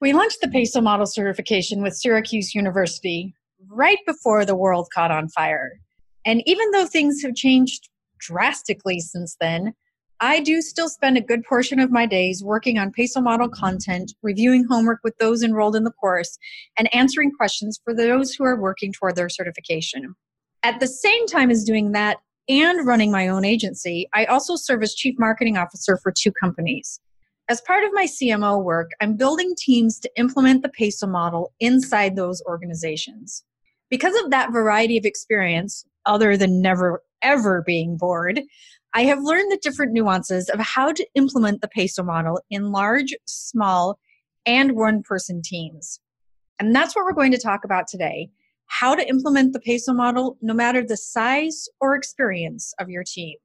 We launched the PESO model certification with Syracuse University right before the world caught on fire. And even though things have changed drastically since then, I do still spend a good portion of my days working on PESO model content, reviewing homework with those enrolled in the course, and answering questions for those who are working toward their certification. At the same time as doing that and running my own agency, I also serve as Chief Marketing Officer for two companies. As part of my CMO work, I'm building teams to implement the PESO model inside those organizations. Because of that variety of experience, other than never ever being bored, I have learned the different nuances of how to implement the PESO model in large, small, and one person teams. And that's what we're going to talk about today how to implement the PESO model no matter the size or experience of your team.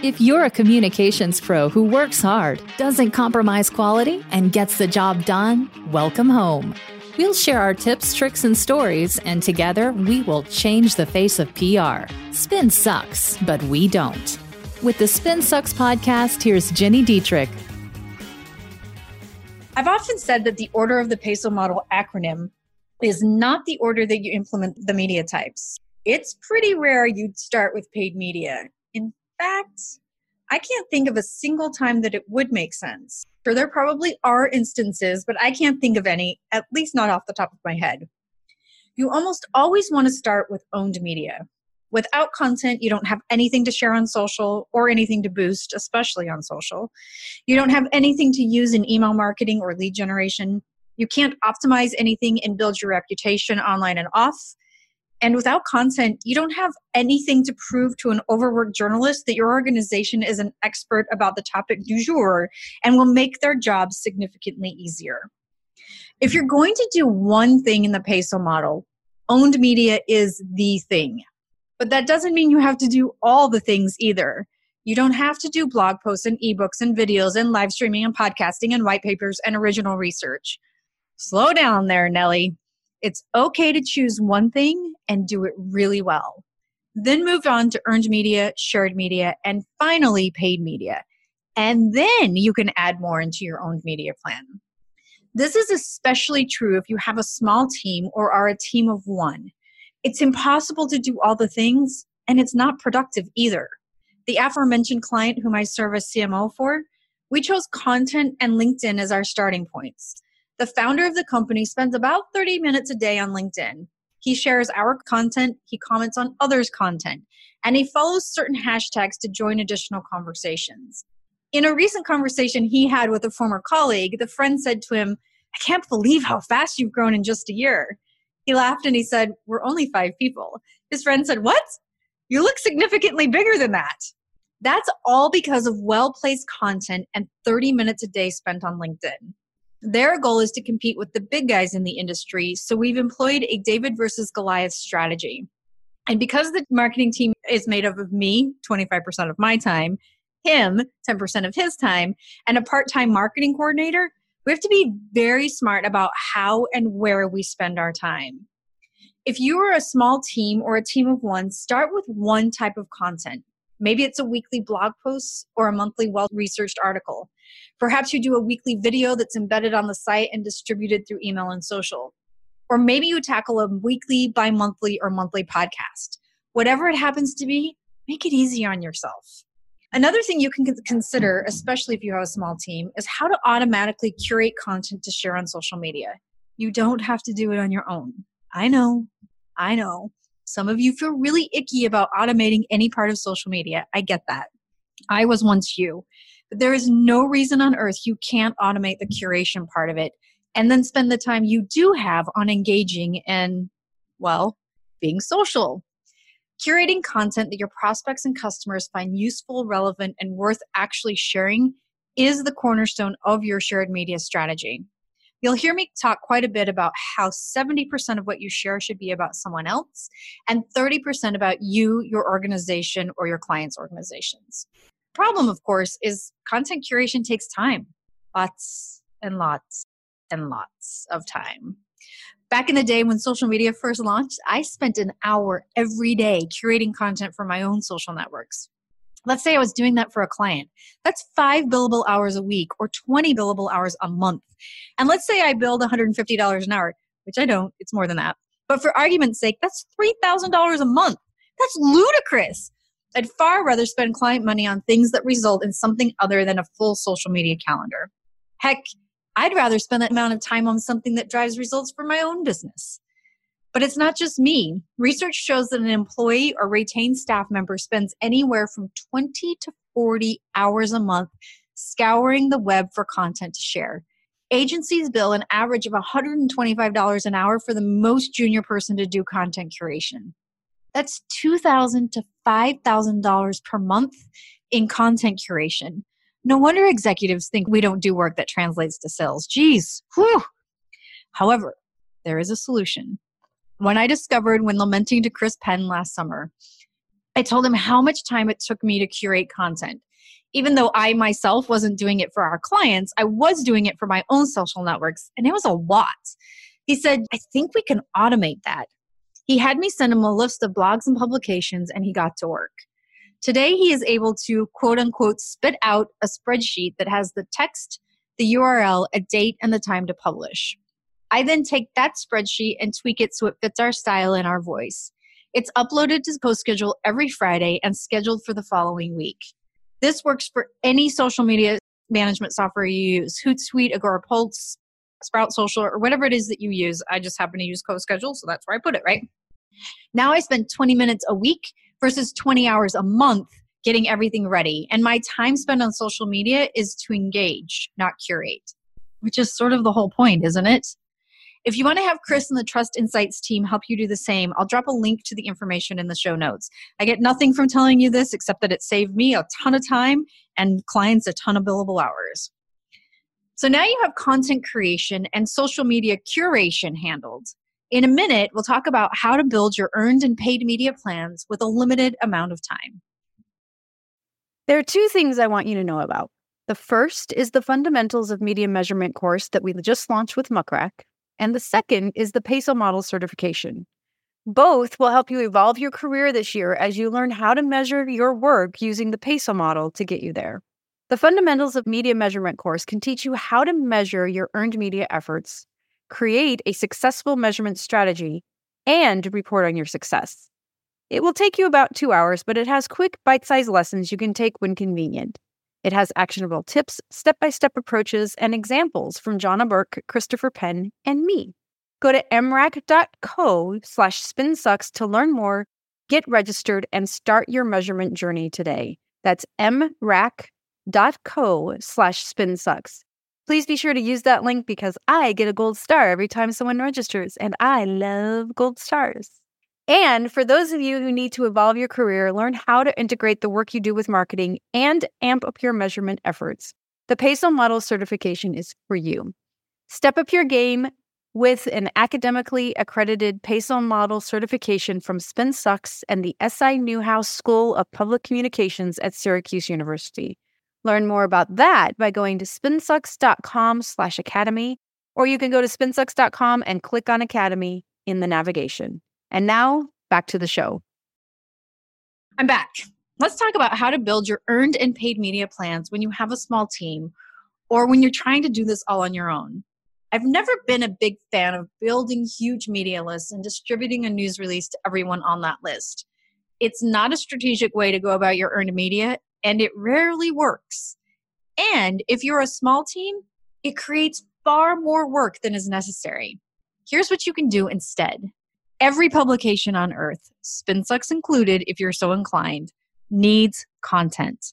If you're a communications pro who works hard, doesn't compromise quality, and gets the job done, welcome home. We'll share our tips, tricks, and stories, and together we will change the face of PR. Spin sucks, but we don't. With the Spin Sucks podcast, here's Gini Dietrich. I've often said that the order of the PESO model acronym is not the order that you implement the media types. It's pretty rare you'd start with paid media. In fact, I can't think of a single time that it would make sense. Sure, there probably are instances, but I can't think of any, at least not off the top of my head. You almost always want to start with owned media. Without content, you don't have anything to share on social or anything to boost, especially on social. You don't have anything to use in email marketing or lead generation. You can't optimize anything and build your reputation online and off. And without content, you don't have anything to prove to an overworked journalist that your organization is an expert about the topic du jour and will make their job significantly easier. If you're going to do one thing in the PESO model, owned media is the thing. But that doesn't mean you have to do all the things either. You don't have to do blog posts and ebooks and videos and live streaming and podcasting and white papers and original research. Slow down there, Nellie. It's okay to choose one thing and do it really well. Then move on to earned media, shared media, and finally paid media. And then you can add more into your owned media plan. This is especially true if you have a small team or are a team of one. It's impossible to do all the things, and it's not productive either. The aforementioned client whom I serve as CMO for, we chose content and LinkedIn as our starting points. The founder of the company spends about 30 minutes a day on LinkedIn. He shares our content, he comments on others' content, and he follows certain hashtags to join additional conversations. In a recent conversation he had with a former colleague, the friend said to him, I can't believe how fast you've grown in just a year. He laughed and he said, We're only five people. His friend said, What? You look significantly bigger than that. That's all because of well placed content and 30 minutes a day spent on LinkedIn. Their goal is to compete with the big guys in the industry, so we've employed a David versus Goliath strategy. And because the marketing team is made up of me, 25% of my time, him, 10% of his time, and a part time marketing coordinator, we have to be very smart about how and where we spend our time. If you are a small team or a team of one, start with one type of content. Maybe it's a weekly blog post or a monthly well researched article. Perhaps you do a weekly video that's embedded on the site and distributed through email and social. Or maybe you tackle a weekly, bi monthly, or monthly podcast. Whatever it happens to be, make it easy on yourself. Another thing you can consider, especially if you have a small team, is how to automatically curate content to share on social media. You don't have to do it on your own. I know, I know. Some of you feel really icky about automating any part of social media. I get that. I was once you. But there is no reason on earth you can't automate the curation part of it and then spend the time you do have on engaging and, well, being social. Curating content that your prospects and customers find useful, relevant, and worth actually sharing is the cornerstone of your shared media strategy. You'll hear me talk quite a bit about how 70% of what you share should be about someone else and 30% about you, your organization, or your clients' organizations. Problem, of course, is content curation takes time lots and lots and lots of time. Back in the day when social media first launched, I spent an hour every day curating content for my own social networks. Let's say I was doing that for a client. That's five billable hours a week or 20 billable hours a month. And let's say I billed $150 an hour, which I don't, it's more than that. But for argument's sake, that's $3,000 a month. That's ludicrous. I'd far rather spend client money on things that result in something other than a full social media calendar. Heck, I'd rather spend that amount of time on something that drives results for my own business. But it's not just me. Research shows that an employee or retained staff member spends anywhere from 20 to 40 hours a month scouring the web for content to share. Agencies bill an average of $125 an hour for the most junior person to do content curation. That's 2,000 to $5,000 per month in content curation. No wonder executives think we don't do work that translates to sales. Geez, whew. However, there is a solution. When I discovered when lamenting to Chris Penn last summer, I told him how much time it took me to curate content. Even though I myself wasn't doing it for our clients, I was doing it for my own social networks, and it was a lot. He said, I think we can automate that. He had me send him a list of blogs and publications, and he got to work. Today, he is able to quote unquote spit out a spreadsheet that has the text, the URL, a date, and the time to publish. I then take that spreadsheet and tweak it so it fits our style and our voice. It's uploaded to CoSchedule every Friday and scheduled for the following week. This works for any social media management software you use Hootsuite, Agora Pulse, Sprout Social, or whatever it is that you use. I just happen to use CoSchedule, so that's where I put it, right? Now I spend 20 minutes a week versus 20 hours a month getting everything ready. And my time spent on social media is to engage, not curate, which is sort of the whole point, isn't it? If you want to have Chris and the Trust Insights team help you do the same, I'll drop a link to the information in the show notes. I get nothing from telling you this except that it saved me a ton of time and clients a ton of billable hours. So now you have content creation and social media curation handled. In a minute, we'll talk about how to build your earned and paid media plans with a limited amount of time. There are two things I want you to know about. The first is the Fundamentals of Media Measurement course that we just launched with Muck Rack, and the second is the PESO model certification. Both will help you evolve your career this year as you learn how to measure your work using the PESO model to get you there. The Fundamentals of Media Measurement course can teach you how to measure your earned media efforts create a successful measurement strategy, and report on your success. It will take you about two hours, but it has quick, bite sized lessons you can take when convenient. It has actionable tips, step by step approaches, and examples from Johna Burke, Christopher Penn, and me. Go to mrac.co slash spinsucks to learn more, get registered, and start your measurement journey today. That's mrac.co slash spinsucks. Please be sure to use that link because I get a gold star every time someone registers, and I love gold stars. And for those of you who need to evolve your career, learn how to integrate the work you do with marketing and amp up your measurement efforts, the PESO Model certification is for you. Step up your game with an academically accredited PESO Model certification from SpinSucks and the SI Newhouse School of Public Communications at Syracuse University. Learn more about that by going to spinsucks.com slash academy, or you can go to spinsucks.com and click on academy in the navigation. And now back to the show. I'm back. Let's talk about how to build your earned and paid media plans when you have a small team or when you're trying to do this all on your own. I've never been a big fan of building huge media lists and distributing a news release to everyone on that list. It's not a strategic way to go about your earned media, and it rarely works. And if you're a small team, it creates far more work than is necessary. Here's what you can do instead. Every publication on earth, SpinSucks included if you're so inclined, needs content.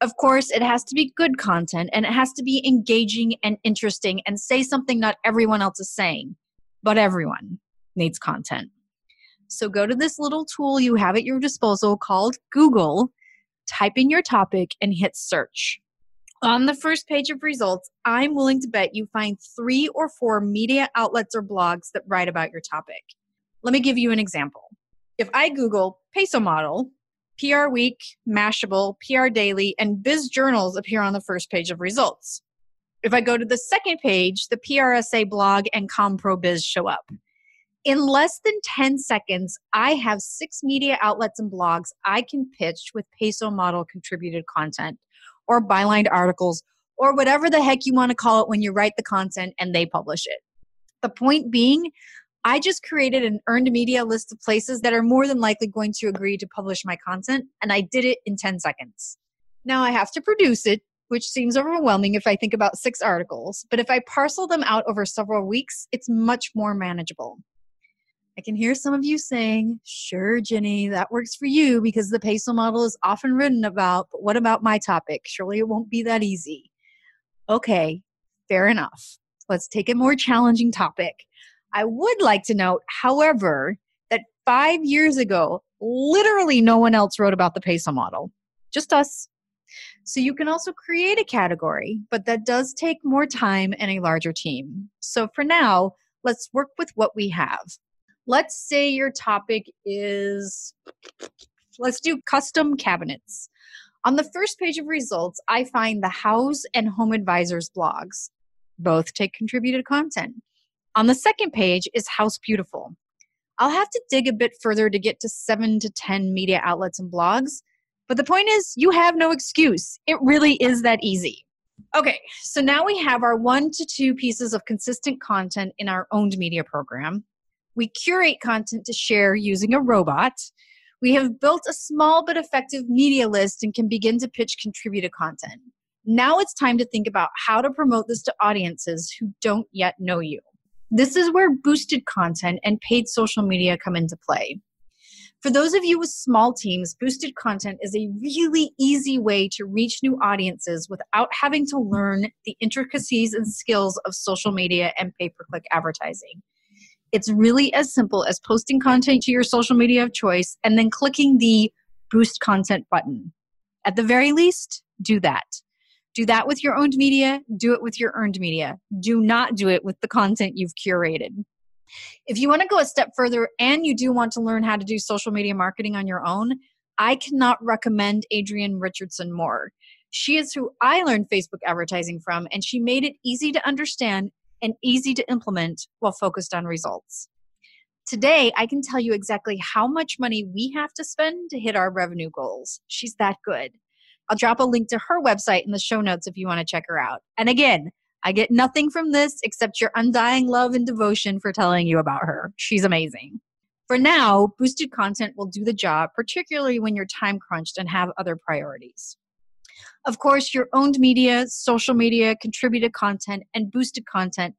Of course, it has to be good content and it has to be engaging and interesting and say something not everyone else is saying, but everyone needs content. So go to this little tool you have at your disposal called Google type in your topic, and hit search. On the first page of results, I'm willing to bet you find three or four media outlets or blogs that write about your topic. Let me give you an example. If I Google PESO model, PR Week, Mashable, PR Daily, and Biz Journals appear on the first page of results. If I go to the second page, the PRSA blog and ComPro Biz show up. In less than 10 seconds, I have six media outlets and blogs I can pitch with Peso model contributed content or bylined articles or whatever the heck you want to call it when you write the content and they publish it. The point being, I just created an earned media list of places that are more than likely going to agree to publish my content, and I did it in 10 seconds. Now I have to produce it, which seems overwhelming if I think about six articles, but if I parcel them out over several weeks, it's much more manageable. I can hear some of you saying, Sure, Gini, that works for you because the Peso model is often written about, but what about my topic? Surely it won't be that easy. Okay, fair enough. Let's take a more challenging topic. I would like to note, however, that five years ago, literally no one else wrote about the Peso model, just us. So you can also create a category, but that does take more time and a larger team. So for now, let's work with what we have. Let's say your topic is, let's do custom cabinets. On the first page of results, I find the House and Home Advisors blogs. Both take contributed content. On the second page is House Beautiful. I'll have to dig a bit further to get to seven to 10 media outlets and blogs, but the point is, you have no excuse. It really is that easy. Okay, so now we have our one to two pieces of consistent content in our owned media program. We curate content to share using a robot. We have built a small but effective media list and can begin to pitch contributed content. Now it's time to think about how to promote this to audiences who don't yet know you. This is where boosted content and paid social media come into play. For those of you with small teams, boosted content is a really easy way to reach new audiences without having to learn the intricacies and skills of social media and pay per click advertising. It's really as simple as posting content to your social media of choice and then clicking the boost content button. At the very least, do that. Do that with your owned media, do it with your earned media. Do not do it with the content you've curated. If you want to go a step further and you do want to learn how to do social media marketing on your own, I cannot recommend Adrienne Richardson more. She is who I learned Facebook advertising from, and she made it easy to understand and easy to implement while focused on results. Today, I can tell you exactly how much money we have to spend to hit our revenue goals. She's that good. I'll drop a link to her website in the show notes if you want to check her out. And again, I get nothing from this except your undying love and devotion for telling you about her. She's amazing. For now, boosted content will do the job, particularly when you're time crunched and have other priorities. Of course, your owned media, social media, contributed content, and boosted content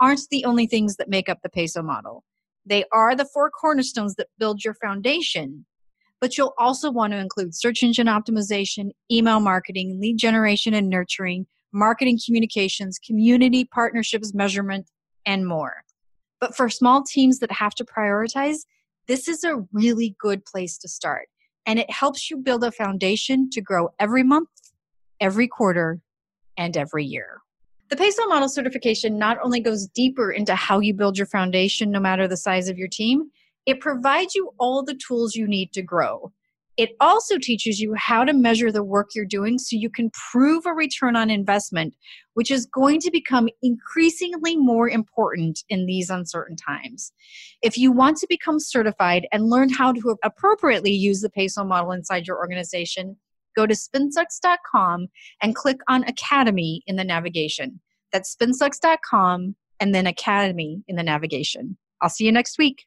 aren't the only things that make up the peso model. They are the four cornerstones that build your foundation, but you'll also want to include search engine optimization, email marketing, lead generation and nurturing, marketing communications, community partnerships measurement, and more. But for small teams that have to prioritize, this is a really good place to start. And it helps you build a foundation to grow every month, every quarter, and every year. The Peso Model certification not only goes deeper into how you build your foundation, no matter the size of your team, it provides you all the tools you need to grow. It also teaches you how to measure the work you're doing so you can prove a return on investment, which is going to become increasingly more important in these uncertain times. If you want to become certified and learn how to appropriately use the PESO model inside your organization, go to spinsucks.com and click on Academy in the navigation. That's spinsucks.com and then Academy in the navigation. I'll see you next week.